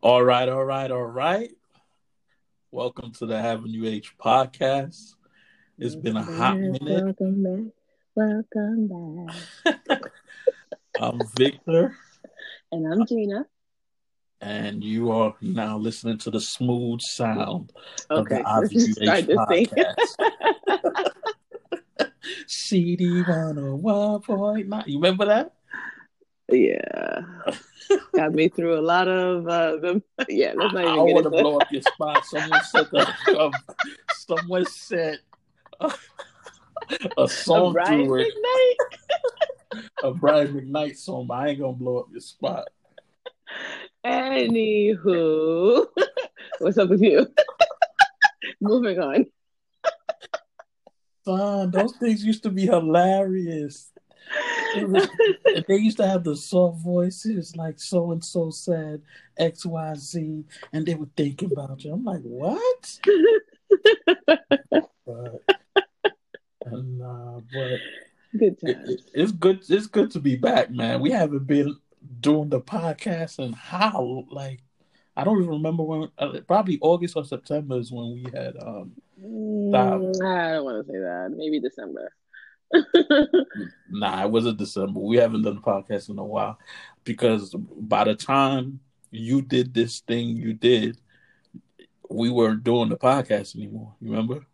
All right, all right, all right. Welcome to the Avenue H podcast. It's been a hot minute. Welcome back. Welcome back. I'm Victor, And I'm Gina. and you are now listening to the smooth sound of Okay, the just start Avenue H podcast. CD 101.9. You remember that? Yeah. Got me through a lot of uh them. Yeah, let's not I even get want to blow up your spot. Someone said that. Um, someone said a, a song Brian to it, McKnight. a Brian McKnight song. But I ain't gonna blow up your spot. Anywho, what's up with you? Moving on. Son, those things used to be hilarious. Was- they used to have the soft voices like so and so said X Y Z, and they were thinking about you. I'm like, what? But, nah, but Good it- it's good. It's good to be back, man. We haven't been doing the podcast and how like I don't even remember when. Uh, probably August or September is when we had. um Mm, I don't want to say that. Maybe December. Nah, it wasn't December. We haven't done the podcast in a while because by the time you did this thing you did, we weren't doing the podcast anymore. You remember?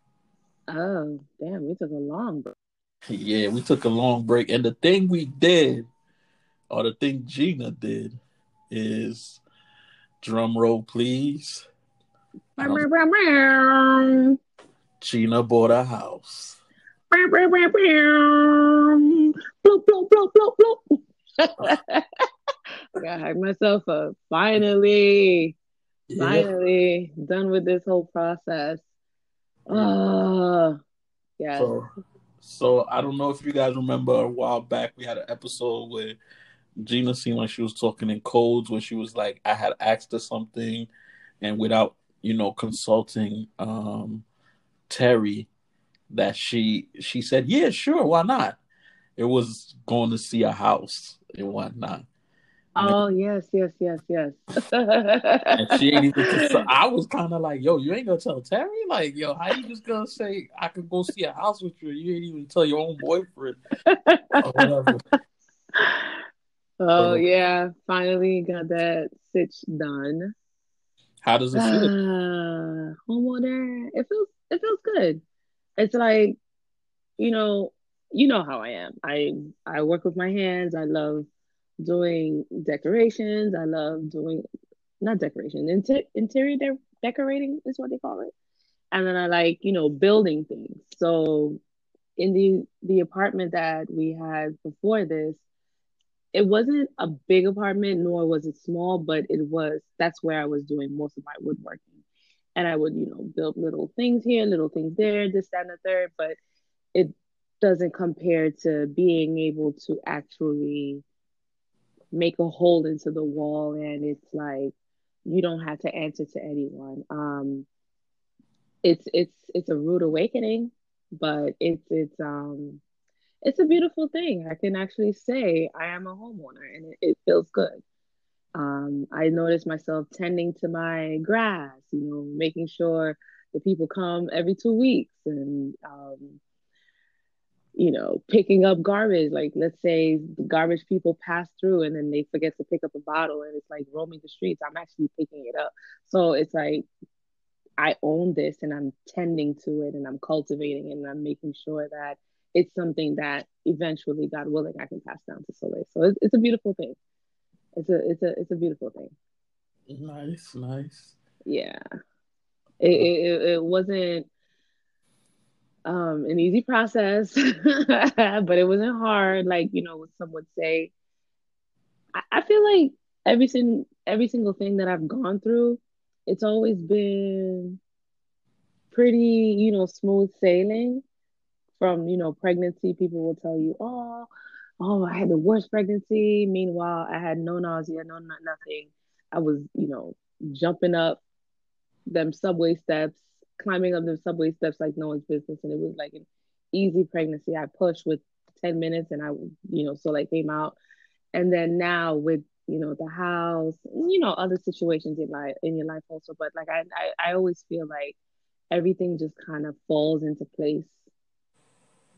oh, damn, we took a long break. Yeah, we took a long break, and the thing we did, or the thing Gina did, is drum roll, please. Gina bought a house. Bloop, bloop, bloop, bloop, bloop. I gotta hype myself up. Finally, Yeah. finally done with this whole process. Oh, yeah. So, so I don't know if you guys remember a while back we had an episode where Gina seemed like she was talking in codes where she was like, I had asked her something, and without you know consulting um Terry, that she she said, yeah, sure, why not? It was going to see a house and whatnot. Oh, yes, yes, yes, yes. And she ain't even. Consult- I was kind of like, yo, you ain't gonna tell Terry, like, yo, how you just gonna say I could go see a house with you? You ain't even tell your own boyfriend or whatever. oh, yeah. Finally got that sitch done. How does it Ah, feel? homeowner. It feels it feels good. It's like, you know, you know how I am. I I work with my hands. I love doing decorations. I love doing not decoration, inter- interior de- decorating is what they call it. And then I like, you know, building things. So in the the apartment that we had before this, it wasn't a big apartment nor was it small but it was that's where i was doing most of my woodworking and i would you know build little things here little things there this that and the third but it doesn't compare to being able to actually make a hole into the wall and it's like you don't have to answer to anyone um it's it's it's a rude awakening but it's it's um it's a beautiful thing. I can actually say I am a homeowner and it, it feels good. Um, I notice myself tending to my grass, you know, making sure the people come every two weeks and, um, you know, picking up garbage. Like, let's say the garbage people pass through and then they forget to pick up a bottle and it's like roaming the streets. I'm actually picking it up. So it's like, I own this and I'm tending to it and I'm cultivating and I'm making sure that it's something that eventually, God willing, I can pass down to Soleil. So it's, it's a beautiful thing. It's a it's a it's a beautiful thing. Nice, nice. Yeah, it it, it wasn't um an easy process, but it wasn't hard. Like you know, some would say. I, I feel like every sin, every single thing that I've gone through, it's always been pretty, you know, smooth sailing from you know pregnancy people will tell you oh oh i had the worst pregnancy. Meanwhile i had no nausea no not nothing. I was you know jumping up them subway steps climbing up the subway steps like no one's business. And it was like an easy pregnancy. I pushed with 10 minutes and i you know so like came out. And then now with you know the house, you know other situations in my in your life also. But like I I, I always feel like everything just kind of falls into place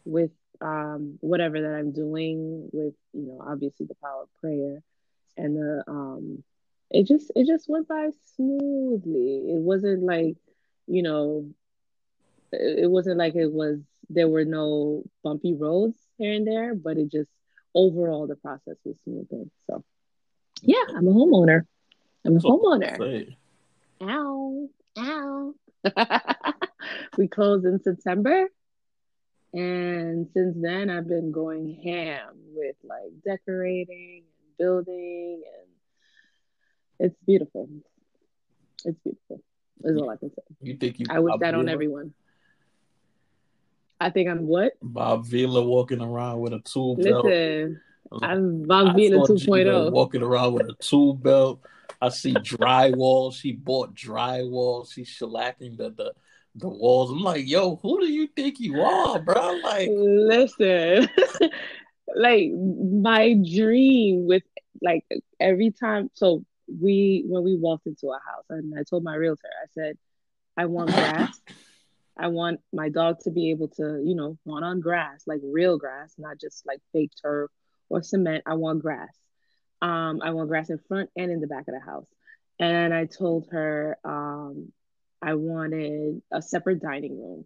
with um whatever that I'm doing with you know obviously the power of prayer and the um it just it just went by smoothly. It wasn't like you know it wasn't like it was there were no bumpy roads here and there, but it just overall the process was smoothing. So yeah, I'm a homeowner. I'm a homeowner. Ow, ow. we closed in September. And since then I've been going ham with like decorating and building and it's beautiful. It's beautiful. Is all I can say. You think you I wish that on everyone. I think I'm what? Bob Vila walking around with a tool belt. Listen, I'm Bob Vila 2.0. Walking around with a tool belt. I see drywall. She bought drywall. She's shellacking the, the the walls. I'm like, yo, who do you think you are, bro? Like, listen, like my dream with like every time. So we when we walked into a house, and I told my realtor, I said, I want grass. I want my dog to be able to, you know, run on grass, like real grass, not just like fake turf or cement. I want grass. Um, I want grass in front and in the back of the house. And I told her um, I wanted a separate dining room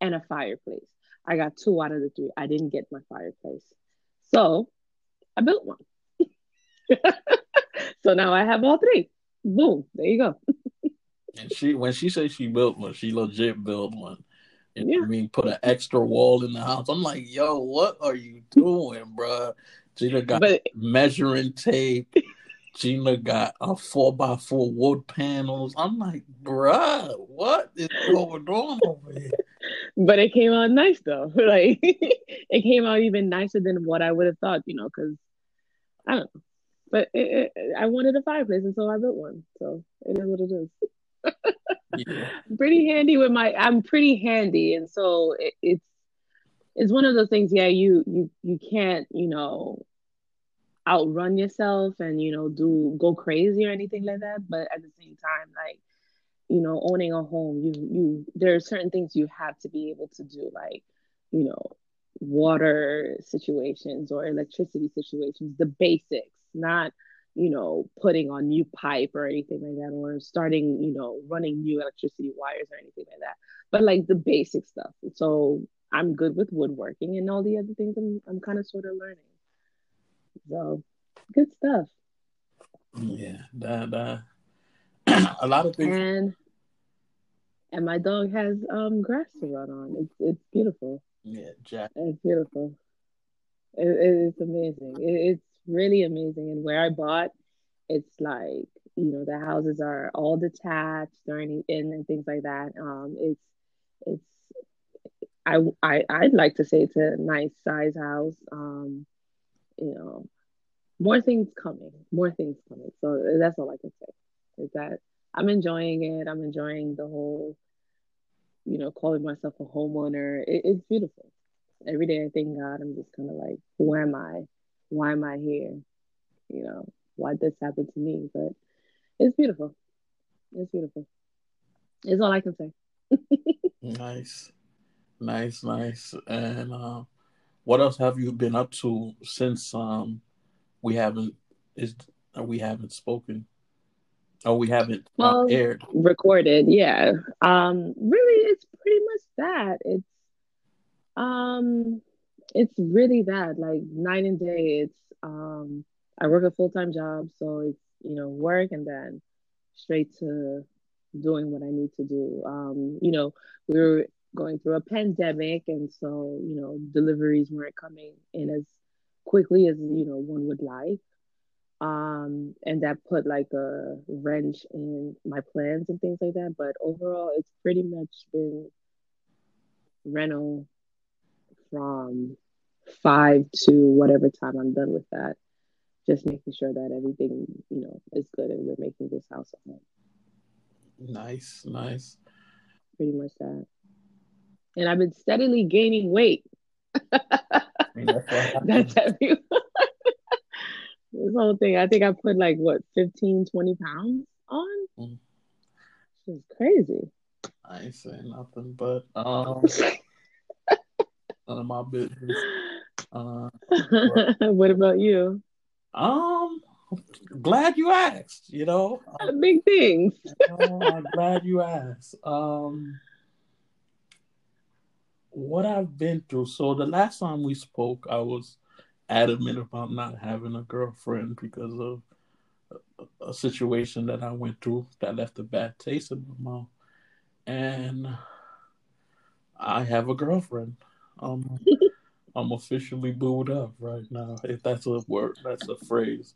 and a fireplace. I got two out of the three. I didn't get my fireplace. So I built one. so now I have all three. Boom. There you go. And she when she says she built one, she legit built one. And yeah. I mean, put an extra wall in the house. I'm like, yo, what are you doing, bro? Gina got but, measuring tape. Gina got a four by four wood panels. I'm like, bruh, what is going on over here? But it came out nice though. Like it came out even nicer than what I would have thought, you know, because I don't know. But it, it, I wanted a fireplace, and so I built one. So it is what it is yeah. pretty handy with my i'm pretty handy and so it, it's it's one of those things yeah you you you can't you know outrun yourself and you know do go crazy or anything like that but at the same time like you know owning a home you you there are certain things you have to be able to do like you know water situations or electricity situations the basics not you know, putting on new pipe or anything like that, or starting, you know, running new electricity wires or anything like that. But like the basic stuff. So I'm good with woodworking and all the other things I'm I'm kind of sort of learning. So good stuff. Yeah, that that a lot of things. And and my dog has um grass to run on. It's it's beautiful. Yeah, Jack. It's beautiful. It, it's amazing. It, it's really amazing. And where I bought, it's like you know the houses are all detached or any and things like that. Um, it's it's I I I'd like to say it's a nice size house. Um, you know, more things coming, more things coming. So that's all I can say. Is that I'm enjoying it. I'm enjoying the whole, you know, calling myself a homeowner. It, it's beautiful. Every day I thank God. I'm just kind of like, who am I? why am I here? You know, why this happened to me? But it's beautiful. It's beautiful. It's all I can say. nice, nice, nice. And uh, what else have you been up to since um we haven't is we haven't spoken? or we haven't uh, aired recorded. Yeah. Um. Really, it's pretty much that. It's um it's really that like night and day it's um i work a full-time job so it's you know work and then straight to doing what i need to do um you know we were going through a pandemic and so you know deliveries weren't coming in as quickly as you know one would like um and that put like a wrench in my plans and things like that but overall it's pretty much been rental from five to whatever time I'm done with that. Just making sure that everything, you know, is good and we're making this house a home. Nice, nice. Pretty much that. And I've been steadily gaining weight. That's everyone. this whole thing. I think I put like what 15, 20 pounds on. Mm. It's crazy. I ain't saying nothing, but um, none of my business. Uh, what about you? Um, glad you asked. You know, big things. I'm glad you asked. Um, what I've been through. So the last time we spoke, I was adamant about not having a girlfriend because of a, a situation that I went through that left a bad taste in my mouth, and I have a girlfriend. Um, I'm officially booed up right now. If that's a word, that's a phrase.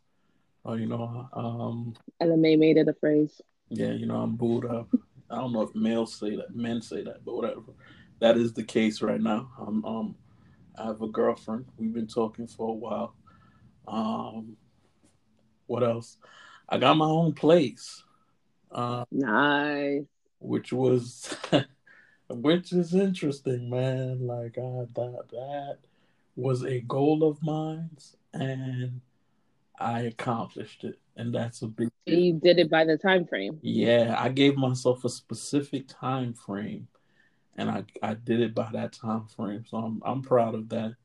Uh, you know, um, LMA made it a phrase. Yeah, you know, I'm booed up. I don't know if males say that, men say that, but whatever. That is the case right now. I'm um, I have a girlfriend. We've been talking for a while. Um, what else? I got my own place. Uh, nice. Which was, which is interesting, man. Like I that that was a goal of mine, and I accomplished it, and that's a big. You did it by the time frame. Yeah, I gave myself a specific time frame and I, I did it by that time frame. So I'm I'm proud of that.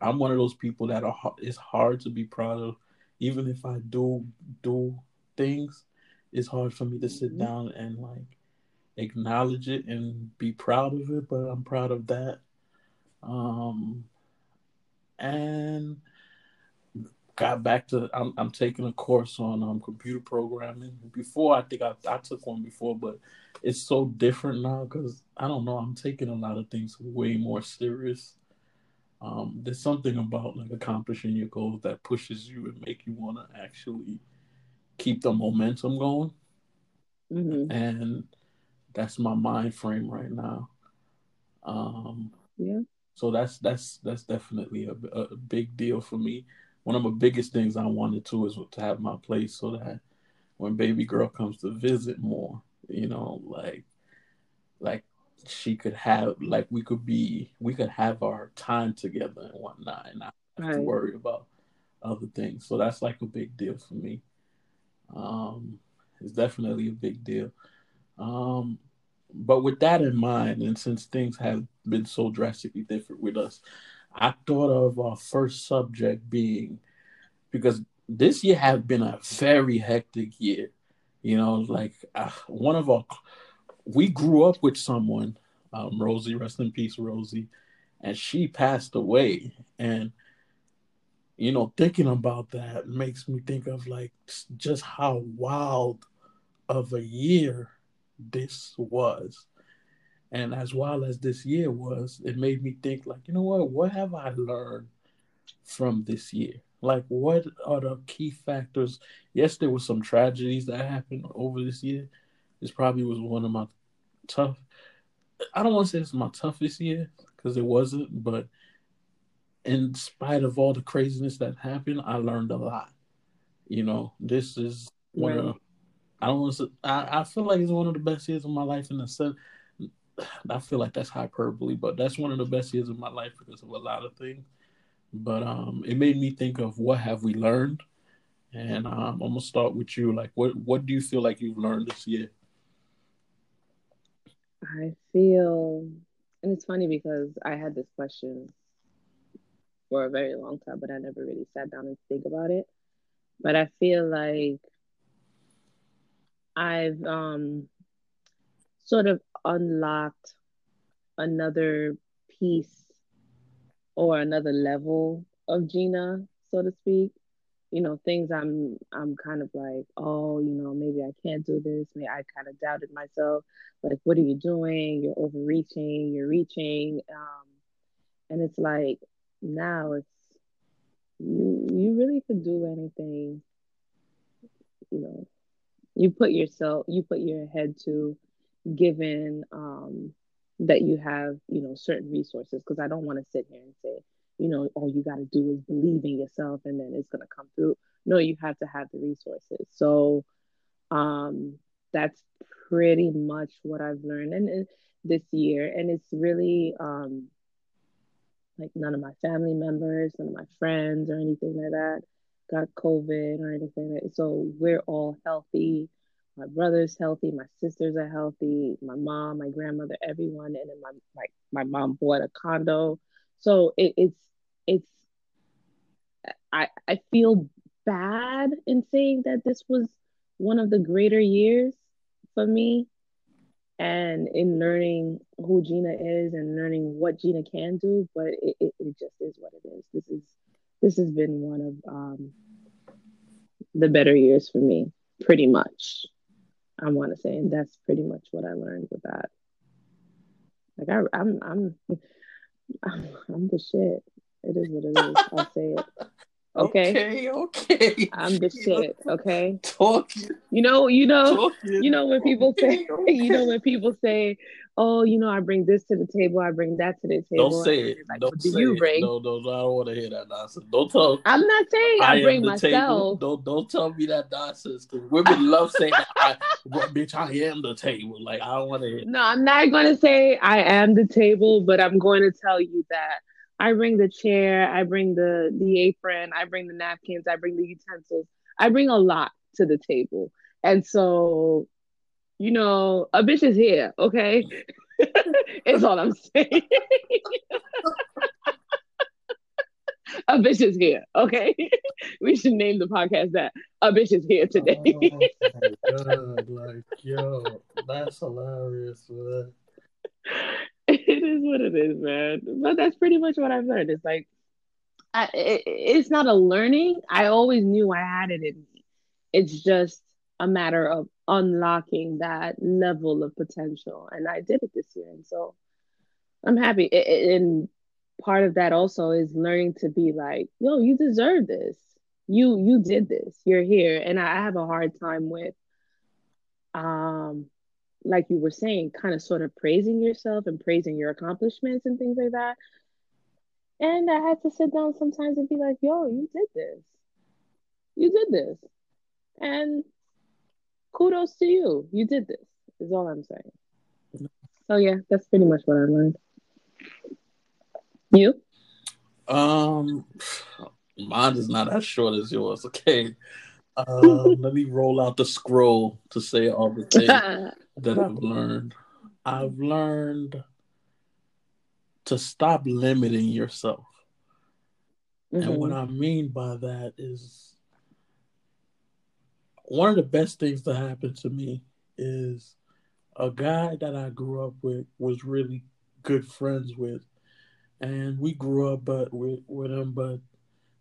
I'm one of those people that are it's hard to be proud of, even if I do do things. It's hard for me to sit mm-hmm. down and like acknowledge it and be proud of it. But I'm proud of that. Um, and got back to I'm I'm taking a course on um computer programming. Before I think I I took one before, but it's so different now because I don't know. I'm taking a lot of things way more serious. Um, there's something about like accomplishing your goals that pushes you and make you want to actually keep the momentum going. Mm-hmm. And that's my mind frame right now. Um, yeah. So that's that's that's definitely a, a big deal for me one of the biggest things I wanted to is to have my place so that when baby girl comes to visit more, you know, like like she could have like we could be we could have our time together and whatnot and not have right. to worry about other things. So that's like a big deal for me. Um it's definitely a big deal. Um but with that in mind, and since things have been so drastically different with us, I thought of our first subject being because this year has been a very hectic year. You know, like uh, one of our, we grew up with someone, um, Rosie, rest in peace, Rosie, and she passed away. And, you know, thinking about that makes me think of like just how wild of a year this was. And as wild as this year was, it made me think, like, you know what? What have I learned from this year? Like, what are the key factors? Yes, there were some tragedies that happened over this year. This probably was one of my tough. I don't want to say it's my toughest year because it wasn't, but in spite of all the craziness that happened, I learned a lot. You know, this is one right. of. I don't want to. I, I feel like it's one of the best years of my life in the sense I feel like that's hyperbole, but that's one of the best years of my life because of a lot of things. But um, it made me think of what have we learned, and um, I'm gonna start with you. Like, what what do you feel like you've learned this year? I feel, and it's funny because I had this question for a very long time, but I never really sat down and think about it. But I feel like I've um sort of unlocked another piece or another level of Gina, so to speak. You know, things I'm I'm kind of like, oh, you know, maybe I can't do this. Maybe I kind of doubted myself. Like, what are you doing? You're overreaching. You're reaching. Um, and it's like now it's you. You really could do anything. You know, you put yourself. You put your head to given um, that you have, you know, certain resources. Because I don't want to sit here and say, you know, all you got to do is believe in yourself and then it's going to come through. No, you have to have the resources. So um, that's pretty much what I've learned and, and this year. And it's really um, like none of my family members, none of my friends or anything like that got COVID or anything. Like so we're all healthy. My brother's healthy. My sisters are healthy. My mom, my grandmother, everyone. And then my my, my mom bought a condo. So it, it's it's I I feel bad in saying that this was one of the greater years for me and in learning who Gina is and learning what Gina can do, but it, it, it just is what it is. This is this has been one of um, the better years for me, pretty much. I want to say, and that's pretty much what I learned with that. Like I, I'm, I'm, I'm, I'm the shit. It is what it is. I'll say it. Okay. Okay, okay. I'm the shit. Okay. Talking. You know, you know, you know when people say, you know when people say, "Oh, you know, I bring this to the table, I bring that to the table." Don't say it. Like, don't what do say you bring? No, no, no. I don't want to hear that nonsense. Don't tell. I'm not saying I, am bring the table. Don't don't tell me that nonsense because women love saying. I, well, bitch, I am the table. Like I don't want to hear. No, I'm not going to say I am the table, but I'm going to tell you that I bring the chair, I bring the the apron, I bring the napkins, I bring the utensils. I bring a lot to the table. And so, you know, a bitch is here, okay? Is all I'm saying. a bitch is here, okay? we should name the podcast that. A bitch is here today. Oh my god! Like yo, that's hilarious, man. it is what it is, man. But that's pretty much what I've learned. It's like, I, it, it's not a learning. I always knew I had it in me. It's just a matter of unlocking that level of potential, and I did it this year, and so I'm happy. And part of that also is learning to be like, yo, you deserve this. You you did this. You're here, and I have a hard time with, um, like you were saying, kind of sort of praising yourself and praising your accomplishments and things like that. And I had to sit down sometimes and be like, yo, you did this. You did this. And kudos to you. You did this, is all I'm saying. So, yeah, that's pretty much what I learned. You? Um, mine is not as short as yours. Okay. Um, let me roll out the scroll to say all the things that I've learned. I've learned to stop limiting yourself. And what Mhm. I mean by that is one of the best things that happened to me is a guy that I grew up with was really good friends with. And we grew up but with, with him, but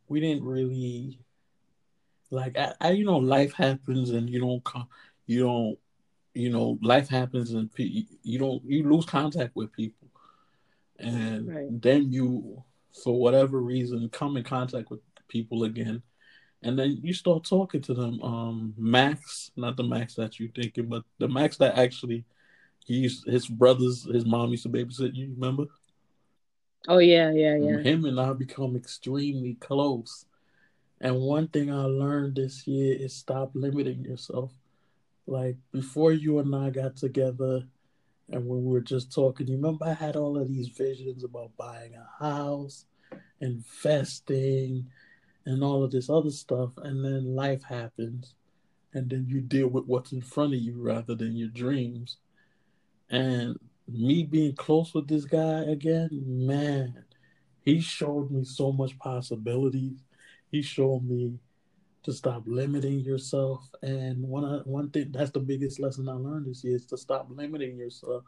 we didn't really like I, I you know life happens and you don't come you don't you know life happens and pe- you don't you lose contact with people and Right. then you for whatever reason come in contact with people again and then you start talking to them um max not the max that you're thinking but the max that actually he used his brothers his mom used to babysit you remember Oh, yeah, yeah, yeah. him and I become extremely close. And one thing I learned this year is stop limiting yourself. Like before you and I got together and when we were just talking, you remember I had all of these visions about buying a house, investing, and all of this other stuff. And then life happens. And then you deal with what's in front of you rather than your dreams. And me being close with this guy again, man, he showed me so much possibilities. He showed me to stop limiting yourself. And one of- one thing that's the biggest lesson I learned this year is to stop limiting yourself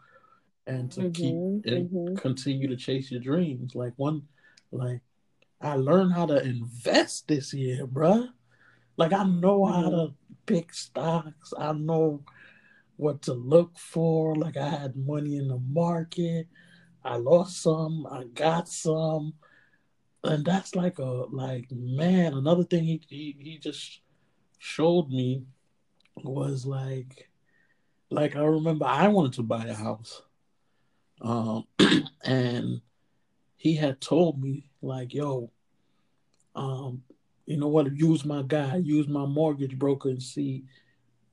and to keep Mhm, and mhm. continue to chase your dreams. Like one, like I learned how to invest this year, bruh. Like I know how to pick stocks. I know what to look for. Like I had money in the market. I lost some. I got some. And that's like a like man. Another thing he he, he just showed me was like like I remember I wanted to buy a house. Um and he had told me like yo um you know what use my guy use my mortgage broker and see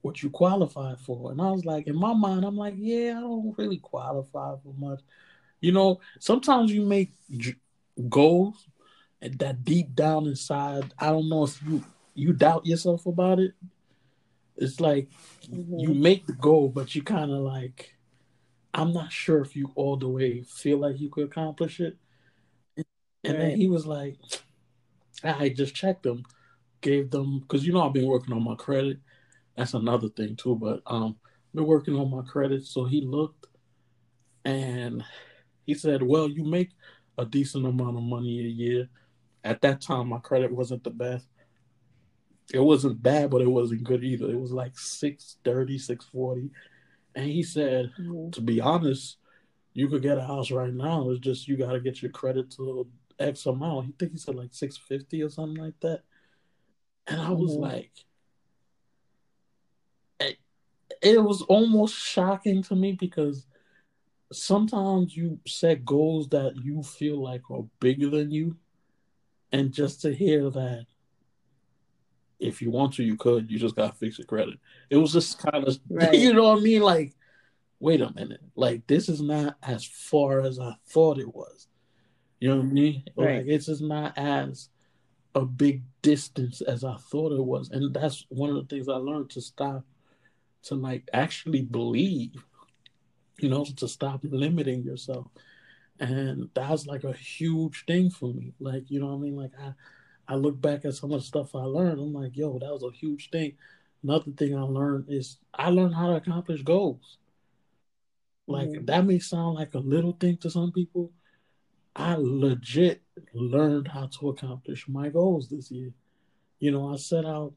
what you qualify for and i was like in my mind i'm like yeah i don't really qualify for much you know sometimes you make j- goals and that deep down inside, I don't know if you you doubt yourself about it. It's like mm-hmm. you make the goal, but you kind of like, I'm not sure if you all the way feel like you could accomplish it. And, right. then he was like, I just checked them, gave them because you know I've been working on my credit. That's another thing too, but um, been working on my credit. So he looked, and he said, "Well, you make a decent amount of money a year." At that time, my credit wasn't the best. It wasn't bad, but it wasn't good either. It was like 630, 640. And he said, mm-hmm. to be honest, you could get a house right now. It's just you got to get your credit to X amount. He think he said like 650 or something like that. And I was mm-hmm. like, it, it was almost shocking to me because sometimes you set goals that you feel like are bigger than you and just to hear that if you want to, you could. You just gotta fix your credit. It was just kind of, right. you know what I mean? Like, wait a minute, like this is not as far as I thought it was. You know what I mean? Right. Like it's just not as a big distance as I thought it was, and that's one of the things I learned to stop, to like actually believe. You know, to stop limiting yourself and that's like a huge thing for me. Like, you know what I mean? Like I I look back at some of the stuff I learned, I'm like, yo, that was a huge thing. Another thing I learned is I learned how to accomplish goals. Like mm-hmm. that may sound like a little thing to some people. I legit learned how to accomplish my goals this year. You know, I set out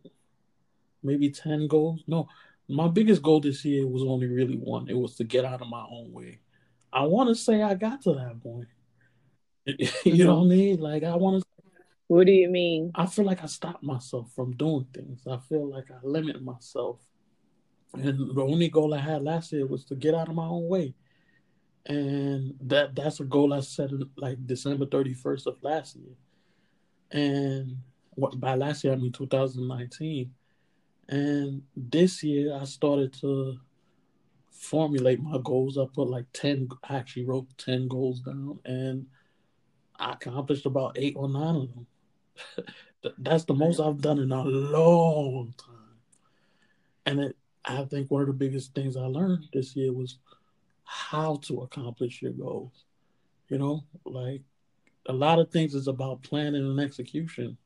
maybe 10 goals. No, my biggest goal this year was only really one. It was to get out of my own way. I want to say I got to that point. you know what I mm-hmm. mean? Like I want to. What do you mean? I feel like I stopped myself from doing things. I feel like I limit myself, and the only goal I had last year was to get out of my own way, and that that's a goal I set like December thirty first of last year, and what by last year I mean two thousand nineteen, and this year I started to formulate my goals. I put like 10, I actually wrote 10 goals down and I accomplished about eight or nine of them. That's the most I've done in a long time. And it, I think one of the biggest things I learned this year was how to accomplish your goals. You know, like a lot of things is about planning and execution.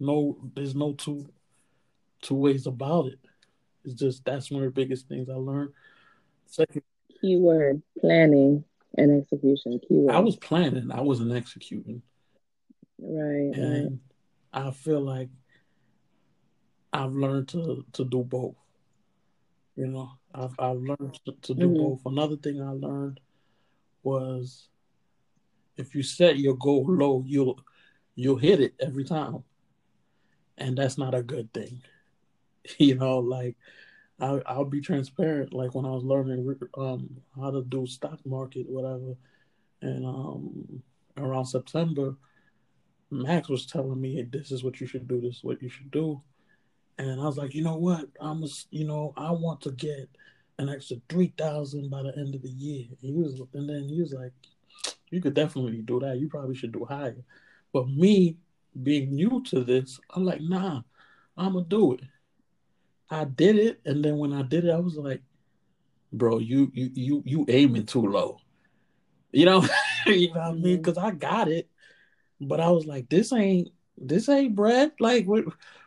No, there's no two two ways about it. It's just that's one of the biggest things I learned. Second keyword planning and execution. Keyword. I was planning. I wasn't executing. Right. And right. I feel like I've learned to to do both. You know, I've I've learned to, to do mm-hmm. both. Another thing I learned was if you set your goal low, you'll you'll hit it every time, and that's not a good thing. You know, like I, I'll be transparent. Like when I was learning um, how to do stock market, whatever, and um, around September, Max was telling me, "This is what you should do. This is what you should do." And I was like, you know what? I'm, a, you know, I want to get an extra three thousand by the end of the year. And he was, and then he was like, you could definitely do that. You probably should do higher. But me being new to this, I'm like, nah, I'm gonna do it. I did it, and then when I did it, I was like, "Bro, you you you you aiming too low." You know, you know what I mean? Because mm-hmm. I got it, but I was like, "This ain't this ain't bread." Like, what,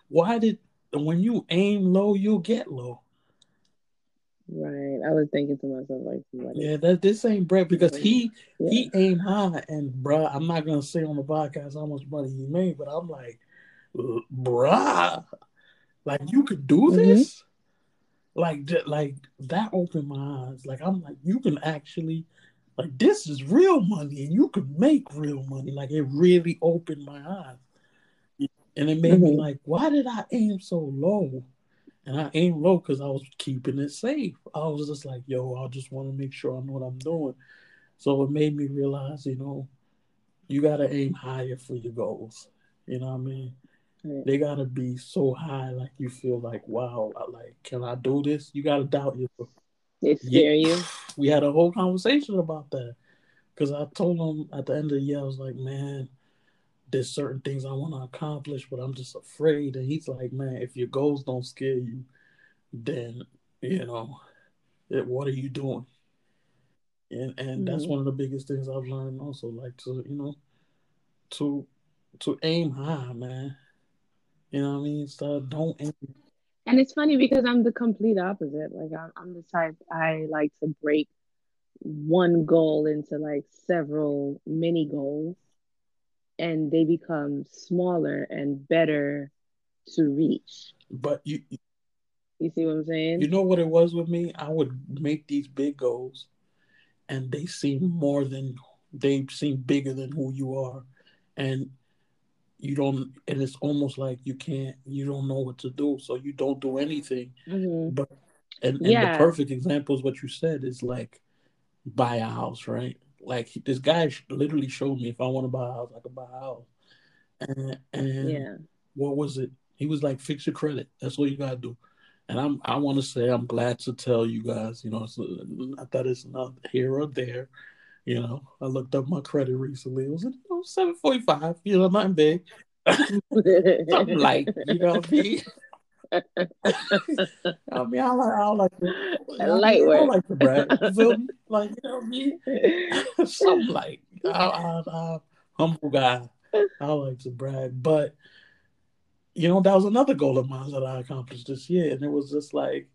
why did when you aim low, you'll get low? Right. I was thinking to myself like, yeah, that this ain't bread because he yeah. he aimed high, and bruh, I'm not gonna say on the podcast how much money he made, but I'm like, bruh, like you could do mm-hmm. this. Mm-hmm. Like like that opened my eyes. Like I'm like you can actually like this is real money and you can make real money. Like it really opened my eyes. And it made mm-hmm. me like, why did I aim so low? And I aimed low because I was keeping it safe. I was just like, yo, I just want to make sure I know what I'm doing. So it made me realize, you know, you gotta aim higher for your goals. You know what I mean? They gotta be so high, like you feel like, wow, like can I do this? You gotta doubt yourself. They scare yeah. you. We had a whole conversation about that because I told them at the end of the year, I was like, man, there's certain things I want to accomplish, but I'm just afraid. And he's like, man, if your goals don't scare you, then you know, it, what are you doing? And and mm-hmm. that's one of the biggest things I've learned also, like to you know, to to aim high, man. You know what I mean? So don't aim. And it's funny because I'm the complete opposite. Like I'm, I'm the type I like to break one goal into like several mini goals and they become smaller and better to reach. But you you see what I'm saying? You know what it was with me? I would make these big goals and they seem more than they seem bigger than who you are. And you don't and it's almost like you can't you don't know what to do, so you don't do anything. Mm-hmm. But and, and yeah. the perfect example is what you said is like buy a house, right? Like this guy literally showed me if I want to buy a house, I can buy a house. And and yeah. what was it? He was like, fix your credit. That's what you gotta do. And I'm I want to say I'm glad to tell you guys, you know, it's not that it's not here or there. You know, I looked up my credit recently. It was you know, 745, you know, nothing big. Something like, you know what I mean? I mean, I like, I like, to, I, Lightweight. I like to brag. Like, you know what I mean? Something like, I, I, I, humble guy. I like to brag, but you know, that was another goal of mine that I accomplished this year, and it was just like,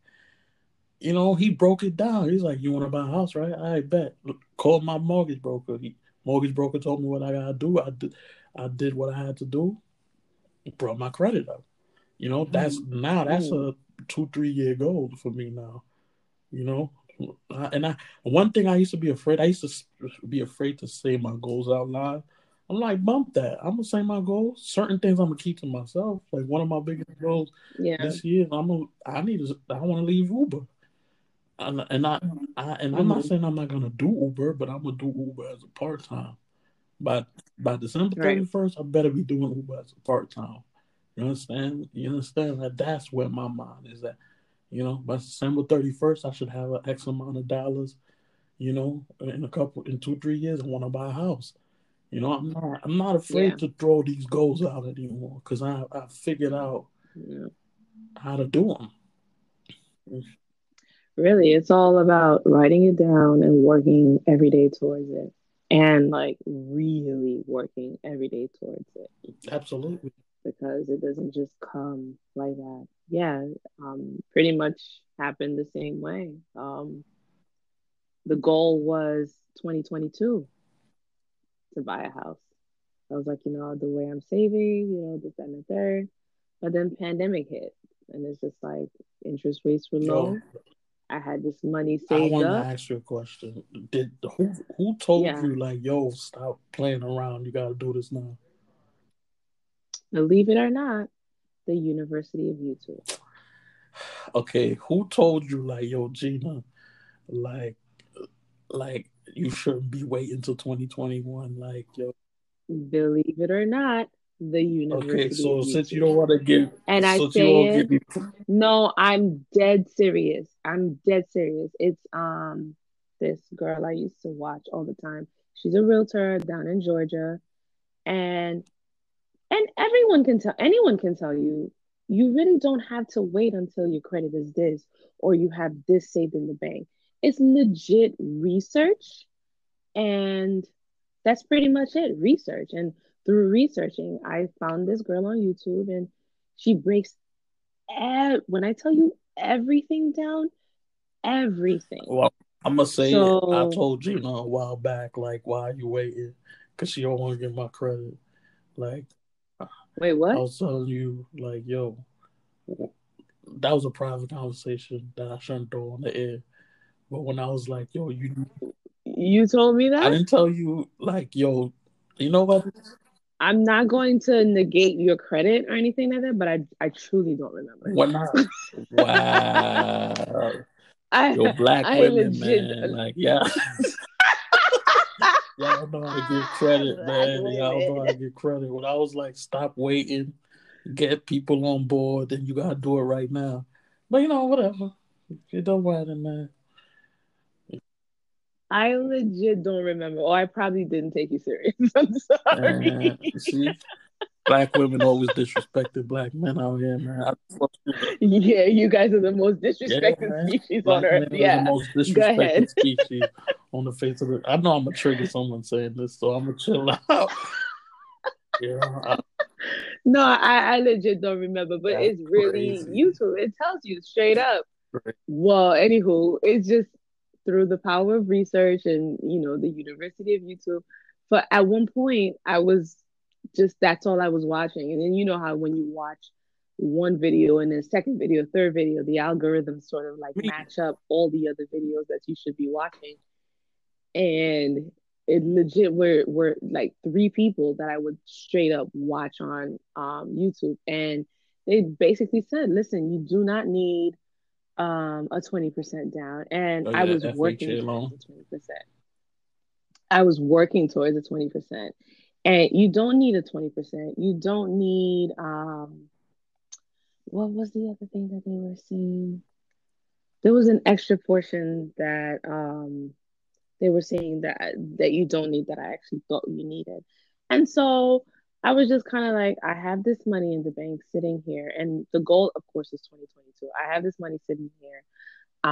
you know, he broke it down. He's like, "You want to buy a house, right? I bet." Called my mortgage broker. He, mortgage broker told me what I gotta do. I did, I did what I had to do. Brought my credit up. You know, that's mm-hmm. now that's a two three year goal for me now. You know, and I one thing I used to be afraid. I used to be afraid to say my goals out loud. I'm like, bump that. I'm gonna say my goals. Certain things I'm gonna keep to myself. Like one of my biggest goals yeah. this year, I'm gonna. I need to. I want to leave Uber. And, and I, I and I'm not mm-hmm. saying I'm not gonna do Uber, but I'm gonna do Uber as a part time. By by December thirty first, right. I better be doing Uber as a part time. You understand? You understand that that's where my mind is at. You know, by December thirty first, I should have an X amount of dollars. You know, in a couple, in two, three years, I want to buy a house. You know, I'm not, I'm not afraid yeah. to throw these goals out anymore because I, I figured out yeah. how to do them. Really, it's all about writing it down and working every day towards it, and like really working every day towards it. Absolutely because it doesn't just come like that. Yeah, um, pretty much happened the same way. Um, the goal was 2022 to buy a house. I was like, you know, the way I'm saving, you know, this, that, and the third. But then pandemic hit, and it's just like interest rates were low. Oh. I had this money saved I want up. to ask you a question. Did who who told yeah. you like, yo, stop playing around? You got to do this now. Believe it or not, the University of YouTube. Okay, who told you like, yo, Gina, like, like you shouldn't be waiting till 2021? Like, yo. Believe it or not, the University. Okay, so since you don't want to give, and I say it, me... no, I'm dead serious. I'm dead serious. It's um this girl I used to watch all the time. She's a realtor down in Georgia, and and everyone can tell anyone can tell you you really don't have to wait until your credit is this or you have this saved in the bank. It's legit research and that's pretty much it research. And through researching i found this girl on youtube and she breaks ev- when i tell you everything down everything. Well i'm gonna say so, it. i told gina a while back like why are you waiting? Because she don't want to get my credit. Like Wait, what? I was telling you, like, yo, that was a private conversation that I shouldn't throw on the air. But when I was like, yo, you, you told me that I didn't tell you, like, yo, you know what? I'm not going to negate your credit or anything like that, but I, I truly don't remember. What not? wow. I, Yo, black I women, man. Like, yeah. Y'all know how to give credit, man. Y'all know how to give credit. When I was like, stop waiting, get people on board, then you gotta do it right now. But you know, whatever. It don't matter, man. I legit don't remember. Or I probably didn't take you serious. I'm sorry. Uh, see, black women always disrespected black men out here, man. yeah, you guys are the most disrespected yeah, species black on earth. Yeah, the most disrespected species on the face of the. I know I'm gonna trigger someone saying this, so I'm gonna chill out. yeah. I... no, I, I legit don't remember, but That's it's really crazy. YouTube. It tells you straight up. Right. Well, anywho, it's just through the power of research and you know the University of YouTube. But at one point, I was just that's all I was watching, and then you know how when you watch one video and then second video, third video, the algorithms sort of like match up all the other videos that you should be watching, and it legit were were like three people that I would straight up watch on um, YouTube, and they basically said, "Listen, you do not need um, a 20% down. And oh, yeah, I was FHA working towards a 20%. I was working towards a 20%. And you don't need a 20%. You don't need um what was the other thing that they were saying? There was an extra portion that um they were saying that that you don't need that I actually thought you needed. And so I was just kind of like, I have this money in the bank sitting here, and the goal, of course, is 2022. I have this money sitting here.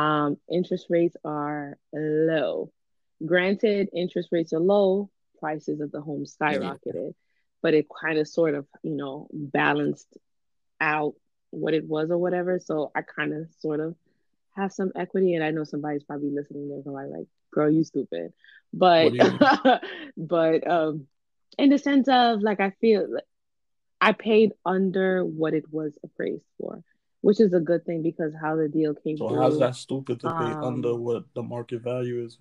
Um, interest rates are low. Granted, interest rates are low, prices of the home skyrocketed, yeah. but it kind of sort of, you know, balanced out what it was or whatever. So I kind of sort of have some equity, and I know somebody's probably listening. They're like, like, "Girl, you stupid," but but um in the sense of like I feel I paid under what it was appraised for, which is a good thing because how the deal came. So through, how's that stupid to pay um, under what the market value is?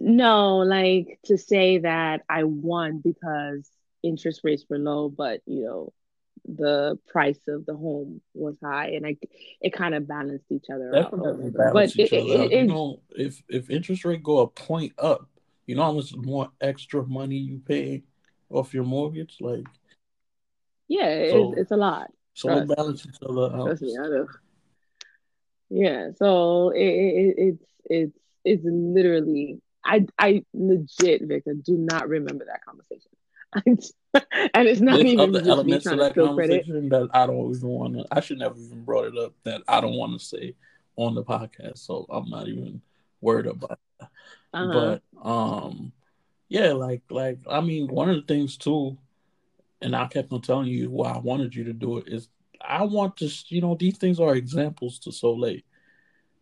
No, like to say that I won because interest rates were low, but you know the price of the home was high, and I it kind of balanced each other Definitely out. But it, it, it, you know, if if interest rate go a point up, you know how much more extra money you pay off your mortgage? Like, yeah, so, it's, it's a lot. So Trust. balance each other out. Trust me, I know. Yeah, so it, it, it's it's it's literally I I legit Victor do not remember that conversation. and it's not even other elements of that conversation credit. that I don't even want to. I should never even brought it up that I don't want to say on the podcast. So I'm not even worried about that. Uh-huh. But um, yeah, like like I mean, one of the things too, and I kept on telling you why I wanted you to do it is I want to, you know, these things are examples to Soleil.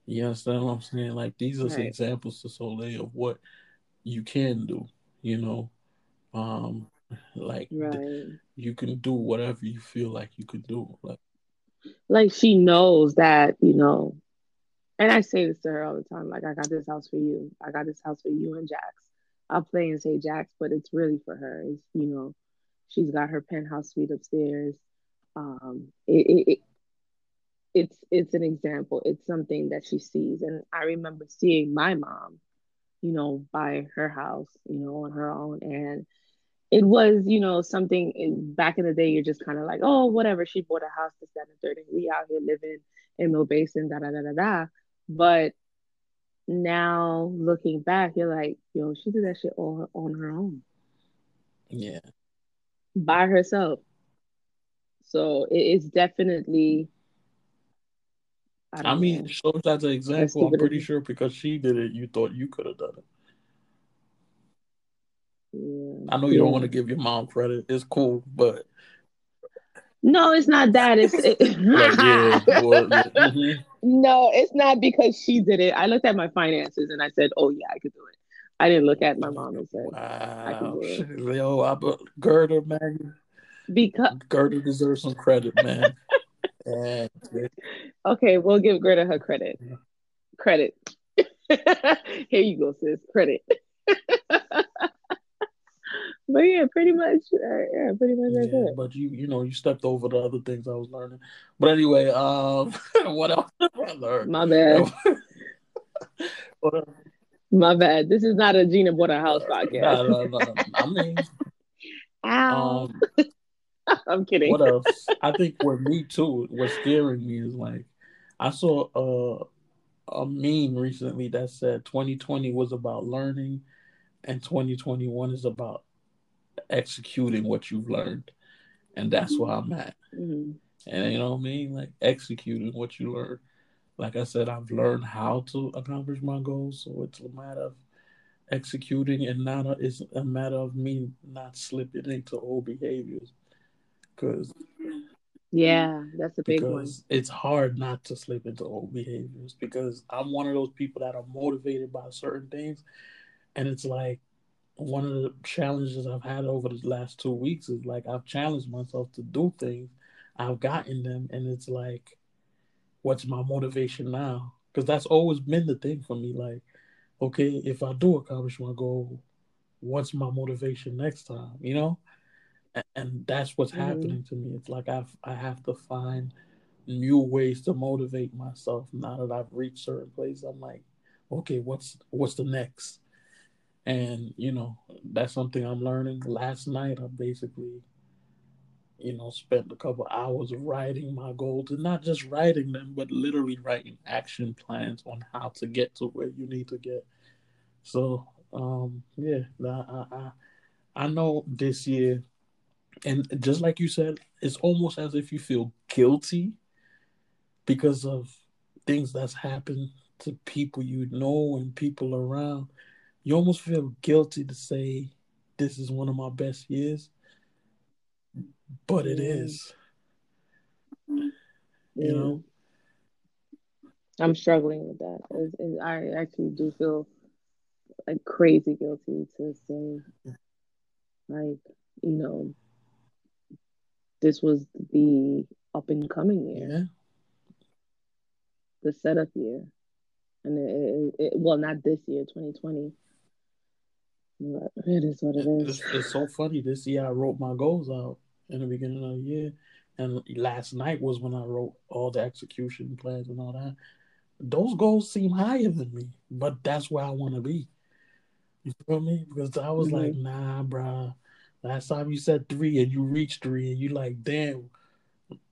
You understand what I'm saying? Like these are right. examples to Soleil of what you can do. You know, um, like right. th- you can do whatever you feel like you can do. Like, like she knows that you know and I say this to her all the time, like I got this house for you. I got this house for you and Jax. I'll play and say Jax, but it's really for her. It's you know, she's got her penthouse suite upstairs. Um, it, it, it it's it's an example. It's something that she sees, and I remember seeing my mom, you know, buy her house, you know, on her own, and it was, you know, something in, back in the day. You're just kind of like, oh, whatever. She bought a house, this, that, and third, and we out here living in Mill Basin, da da da da da. But now looking back, you're like, yo, she did that shit all on her own. Yeah. By herself. So it is definitely. I, I mean, know. shows as an example. I'm pretty sure because she did it, you thought you could have done it. Yeah. I know you yeah. don't want to give your mom credit. It's cool, but no, it's not that. It's it... yeah, well, yeah. Mm-hmm. no, it's not because she did it. I looked at my finances and I said, "Oh yeah, I could do it." I didn't look at my mom and said, wow. "I can do it." Yo, I, Gerda, man, because Gerda deserves some credit, man. Okay, we'll give Greta her credit. Credit. Here you go, sis. Credit but yeah, pretty much, uh, yeah, pretty much that's yeah, it. But you, you know, you stepped over the other things I was learning. But anyway, um, what else I learned? My bad. My bad. This is not a Gina bought a house podcast. No, no, no. I mean, Ow. Um, I'm kidding. What else? I think with me too, what's scaring me is like I saw uh a meme recently that said 2020 was about learning and 2021 is about executing what you've learned. And that's where I'm at. Mm-hmm. And you know what I mean? Like executing what you learn. Like I said, I've learned how to accomplish my goals. So it's a matter of executing and not a, it's a matter of me not slipping into old behaviors. Cause yeah, that's a big one. It's hard not to slip into old behaviors because I'm one of those people that are motivated by certain things. And it's like one of the challenges I've had over the last two weeks is like I've challenged myself to do things. I've gotten them, and it's like, what's my motivation now? Because that's always been the thing for me. Like, okay, if I do accomplish my goal, what's my motivation next time? You know, and that's what's mm-hmm. happening to me. It's like i've I have to find new ways to motivate myself now that I've reached certain places. I'm like, okay, what's what's the next? And you know, that's something I'm learning. Last night, I basically, you know, spent a couple hours writing my goals, and not just writing them, but literally writing action plans on how to get to where you need to get. So, um, yeah, I, I, I know this year and just like you said, it's almost as if you feel guilty because of things that's happened to people you know and people around. You almost feel guilty to say this is one of my best years, but it is. You know, I'm struggling with that. It's, it's, I actually do feel like crazy guilty to say, like, you know, this was the up and coming year, yeah. the setup year, and it, it, it, well, not this year, 2020. But it is what it is. It's, it's so funny. This year, I wrote my goals out in the beginning of the year, and last night was when I wrote all the execution plans and all that. Those goals seem higher than me, but that's where I want to be. You feel me? Because I was mm-hmm. like, nah, bro Last time you said three and you reached three and you like, damn,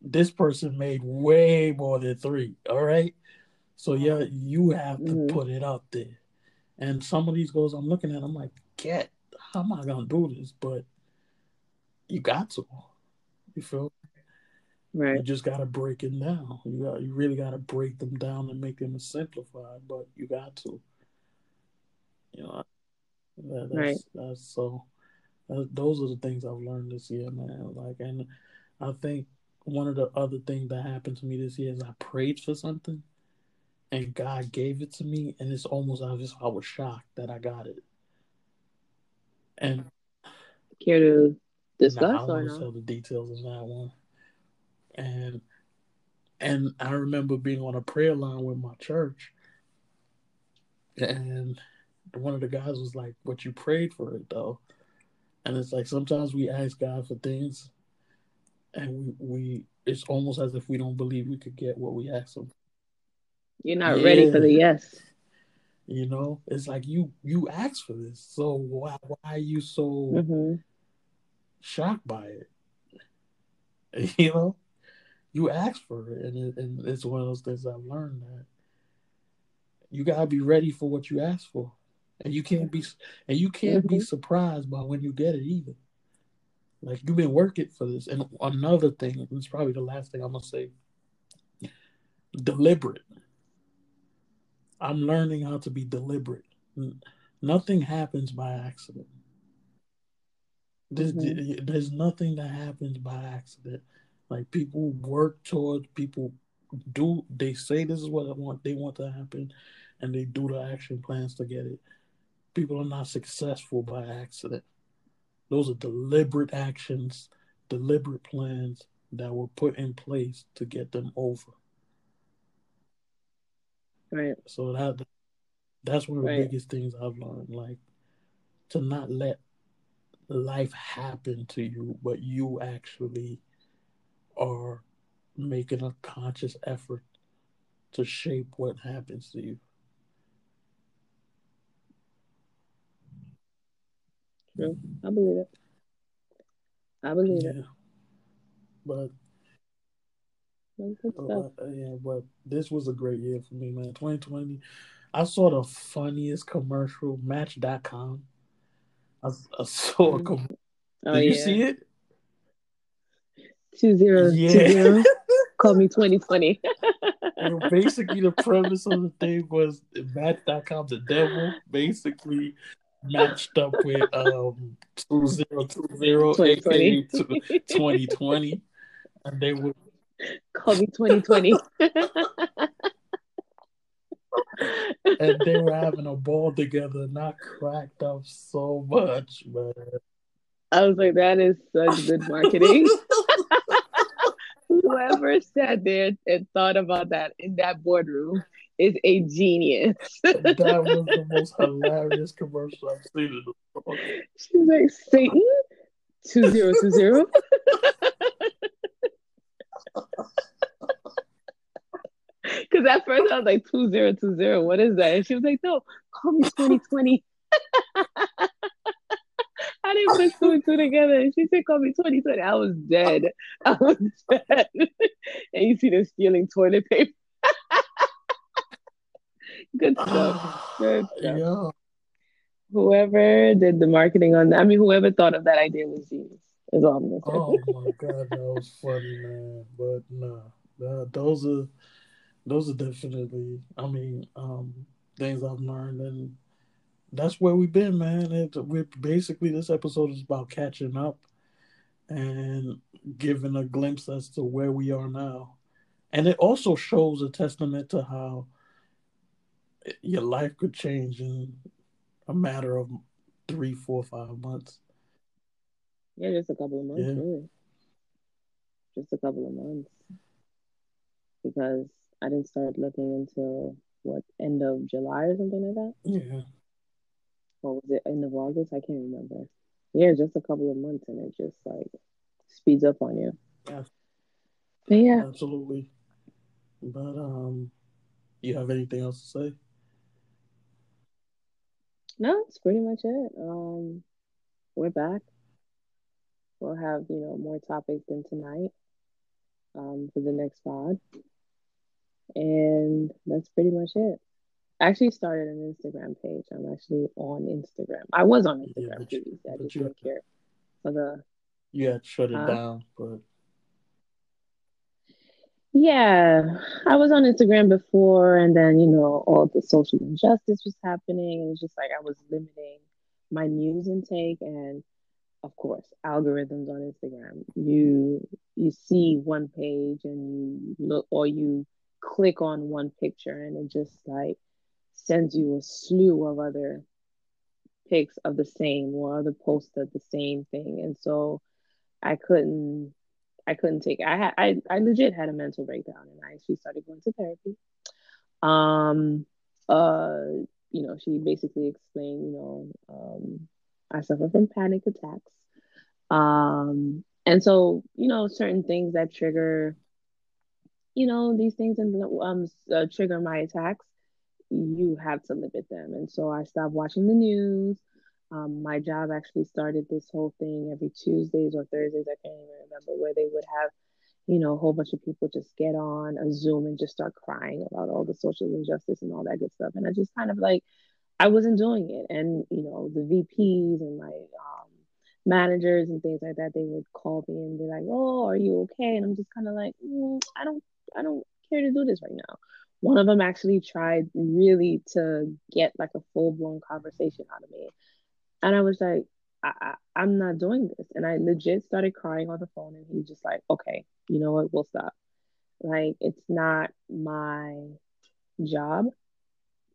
this person made way more than three. All right. So yeah, you have to mm-hmm. put it out there. And some of these goals I'm looking at, I'm like, get, how am I gonna do this? But you got to. You feel Right. You just gotta break it down. You got you really gotta break them down and make them simplified, but you got to. You know, that, that's, right. that's so those are the things I've learned this year, man. Like, and I think one of the other things that happened to me this year is I prayed for something, and God gave it to me, and it's almost obvious I was shocked that I got it. And care to discuss nah, I or tell the details of that one. And and I remember being on a prayer line with my church, and one of the guys was like, "What you prayed for it though?" And it's like sometimes we ask God for things, and we, we it's almost as if we don't believe we could get what we ask Him. You're not yeah. ready for the yes. You know, it's like you you asked for this, so why why are you so mm-hmm. shocked by it? You know, you asked for it, and it, and it's one of those things I've learned that you gotta be ready for what you ask for and you can't be and you can't mm-hmm. be surprised by when you get it either. Like you've been working for this. And another thing, it's probably the last thing I'm gonna say. Deliberate. I'm learning how to be deliberate. Nothing happens by accident. There's, mm-hmm. there's nothing that happens by accident. Like people work towards people do they say this is what I want they want to happen and they do the action plans to get it people are not successful by accident. Those are deliberate actions, deliberate plans that were put in place to get them over. Right. So that that's one of the right. biggest things I've learned. Like to not let life happen to you, but you actually are making a conscious effort to shape what happens to you. True. I believe it. I believe yeah. it. But Uh, yeah, but this was a great year for me, man. 2020. I saw the funniest commercial, Match.com. I, I saw a mm. com- oh, Did yeah. you see it? Two zero yeah. two zero. Call me 2020. basically, the premise of the thing was Match.com, the devil, basically matched up with um 2020, aka 2020. And they would call me 2020. and they were having a ball together, and I cracked up so much, man. I was like, that is such good marketing. Whoever sat there and thought about that in that boardroom is a genius. that was the most hilarious commercial I've seen in the world. She's like, Satan, 2020. Because at first I was like, 2020, what is that? And she was like, no, call me 2020. I didn't put two and two together. And she said, call me 2020. I was dead. I was dead. and you see them stealing toilet paper. Good stuff. Good stuff. Yeah. Whoever did the marketing on that, I mean, whoever thought of that idea was genius. Is all I'm gonna say. Oh my god, that was funny, man. But no, nah, those are those are definitely, I mean, um, things I've learned, and that's where we've been, man. It, we're basically this episode is about catching up and giving a glimpse as to where we are now, and it also shows a testament to how your life could change in a matter of three, four, five months. Yeah, just a couple of months, yeah. really. Just a couple of months. Because I didn't start looking until what end of July or something like that. Yeah. Or was it end of August? I can't remember. Yeah, just a couple of months, and it just like speeds up on you. Yeah. But yeah. Absolutely. But um, you have anything else to say? No, that's pretty much it. Um, we're back. We'll have you know more topics than tonight. Um, for the next pod, and that's pretty much it. I actually started an Instagram page. I'm actually on Instagram. I was on Instagram yeah, previously. I just didn't care for the. Yeah, shut it uh, down, but. Yeah, I was on Instagram before, and then you know all the social injustice was happening, and it's just like I was limiting my news intake, and of course, algorithms on Instagram. You you see one page, and you look, or you click on one picture, and it just like sends you a slew of other pics of the same or other posts of the same thing, and so I couldn't I couldn't take it. I had I, I legit had a mental breakdown and I actually started going to therapy. Um uh you know, she basically explained, you know, um I suffer from panic attacks. Um and so, you know, certain things that trigger you know, these things and um uh, trigger my attacks, you have to limit them. And so I stopped watching the news. Um, my job actually started this whole thing every Tuesdays or Thursdays. I can't even remember where they would have, you know, a whole bunch of people just get on a Zoom and just start crying about all the social injustice and all that good stuff. And I just kind of like, I wasn't doing it. And, you know, the VPs and my um, managers and things like that, they would call me and be like, oh, are you okay? And I'm just kind of like, mm, I don't, I don't care to do this right now. One of them actually tried really to get like a full blown conversation out of me. And I was like, I, I, am not doing this. And I legit started crying on the phone. And he's just like, okay, you know what? We'll stop. Like, it's not my job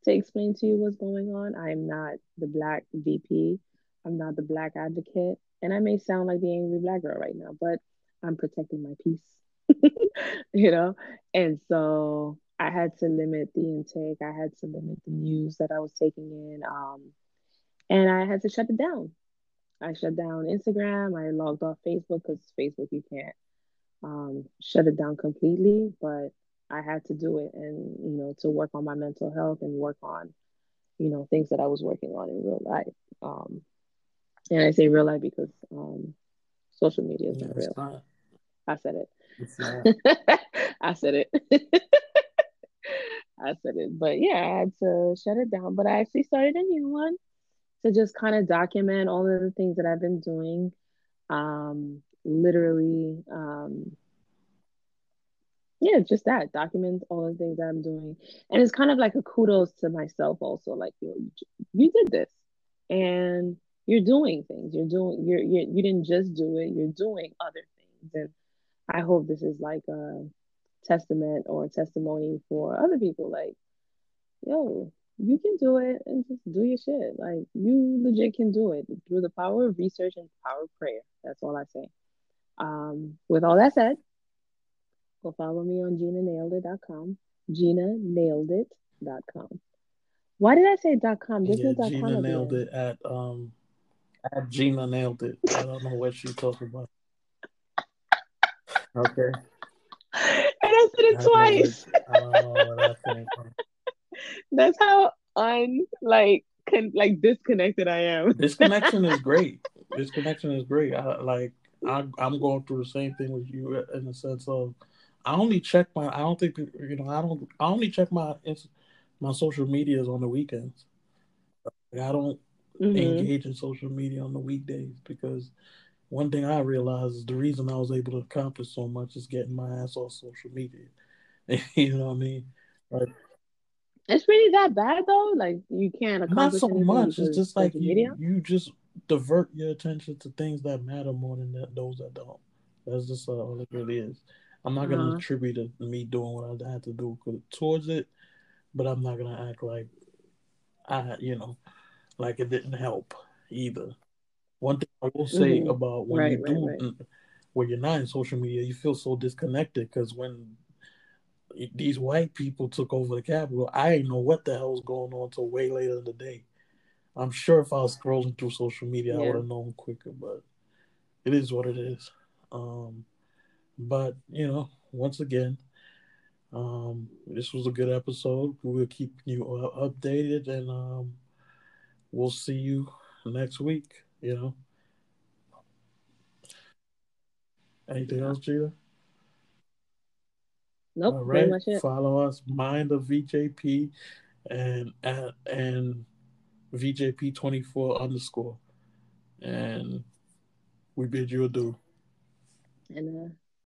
to explain to you what's going on. I'm not the black VP. I'm not the black advocate. And I may sound like the angry black girl right now, but I'm protecting my peace, you know? And so I had to limit the intake. I had to limit the news that I was taking in. Um, and I had to shut it down. I shut down Instagram. I logged off Facebook because Facebook you can't um, shut it down completely, but I had to do it, and you know, to work on my mental health and work on, you know, things that I was working on in real life. Um, and I say real life because um, social media is yeah, not real. Not. I said it. I said it. I said it. But yeah, I had to shut it down. But I actually started a new one to just kind of document all of the things that I've been doing. Um, literally, um, yeah, just that document all the things that I'm doing, and it's kind of like a kudos to myself also. Like you, you did this, and you're doing things. You're doing. You're, you're you didn't just do it. You're doing other things, and I hope this is like a testament or testimony for other people. Like, yo, you can do it and just do your shit. Like you legit can do it through the power of research and power of prayer. That's all I say. Um, with all that said, go follow me on Gina Nailed It.com. Gina GinaNailedIt.com. GinaNailedIt.com. Why did I say dot com? There's yeah, no Gina nailed it at um at Gina nailed it. I don't know what she's talking about. Okay. And I said it I twice. I don't know where that came from. That's how un like con- like disconnected I am. this connection is great. This connection is great. I like I, I'm going through the same thing with you in the sense of I only check my I don't think you know I don't I only check my my social medias on the weekends. I don't mm-hmm. engage in social media on the weekdays because one thing I realized is the reason I was able to accomplish so much is getting my ass off social media. you know what I mean? Like it's really that bad though. Like you can't accomplish not so much. It's just like you, you just divert your attention to things that matter more than that, those that don't. That's just uh, all it really is. I'm not gonna uh-huh. attribute it to me doing what I had to do towards it, but I'm not gonna act like I, you know, like it didn't help either. One thing I will say mm-hmm. about when right, you do, right, right. when you're not in social media, you feel so disconnected because when these white people took over the Capitol, I didn't know what the hell was going on until way later in the day. I'm sure if I was scrolling through social media, yeah. I would have known quicker, but it is what it is. Um, but, you know, once again, um, this was a good episode. We'll keep you updated and um, we'll see you next week, you know. Anything else, Gina? Nope. All right. Follow us, Mind of VJP, and at and VJP twenty four underscore, and we bid you adieu. And uh,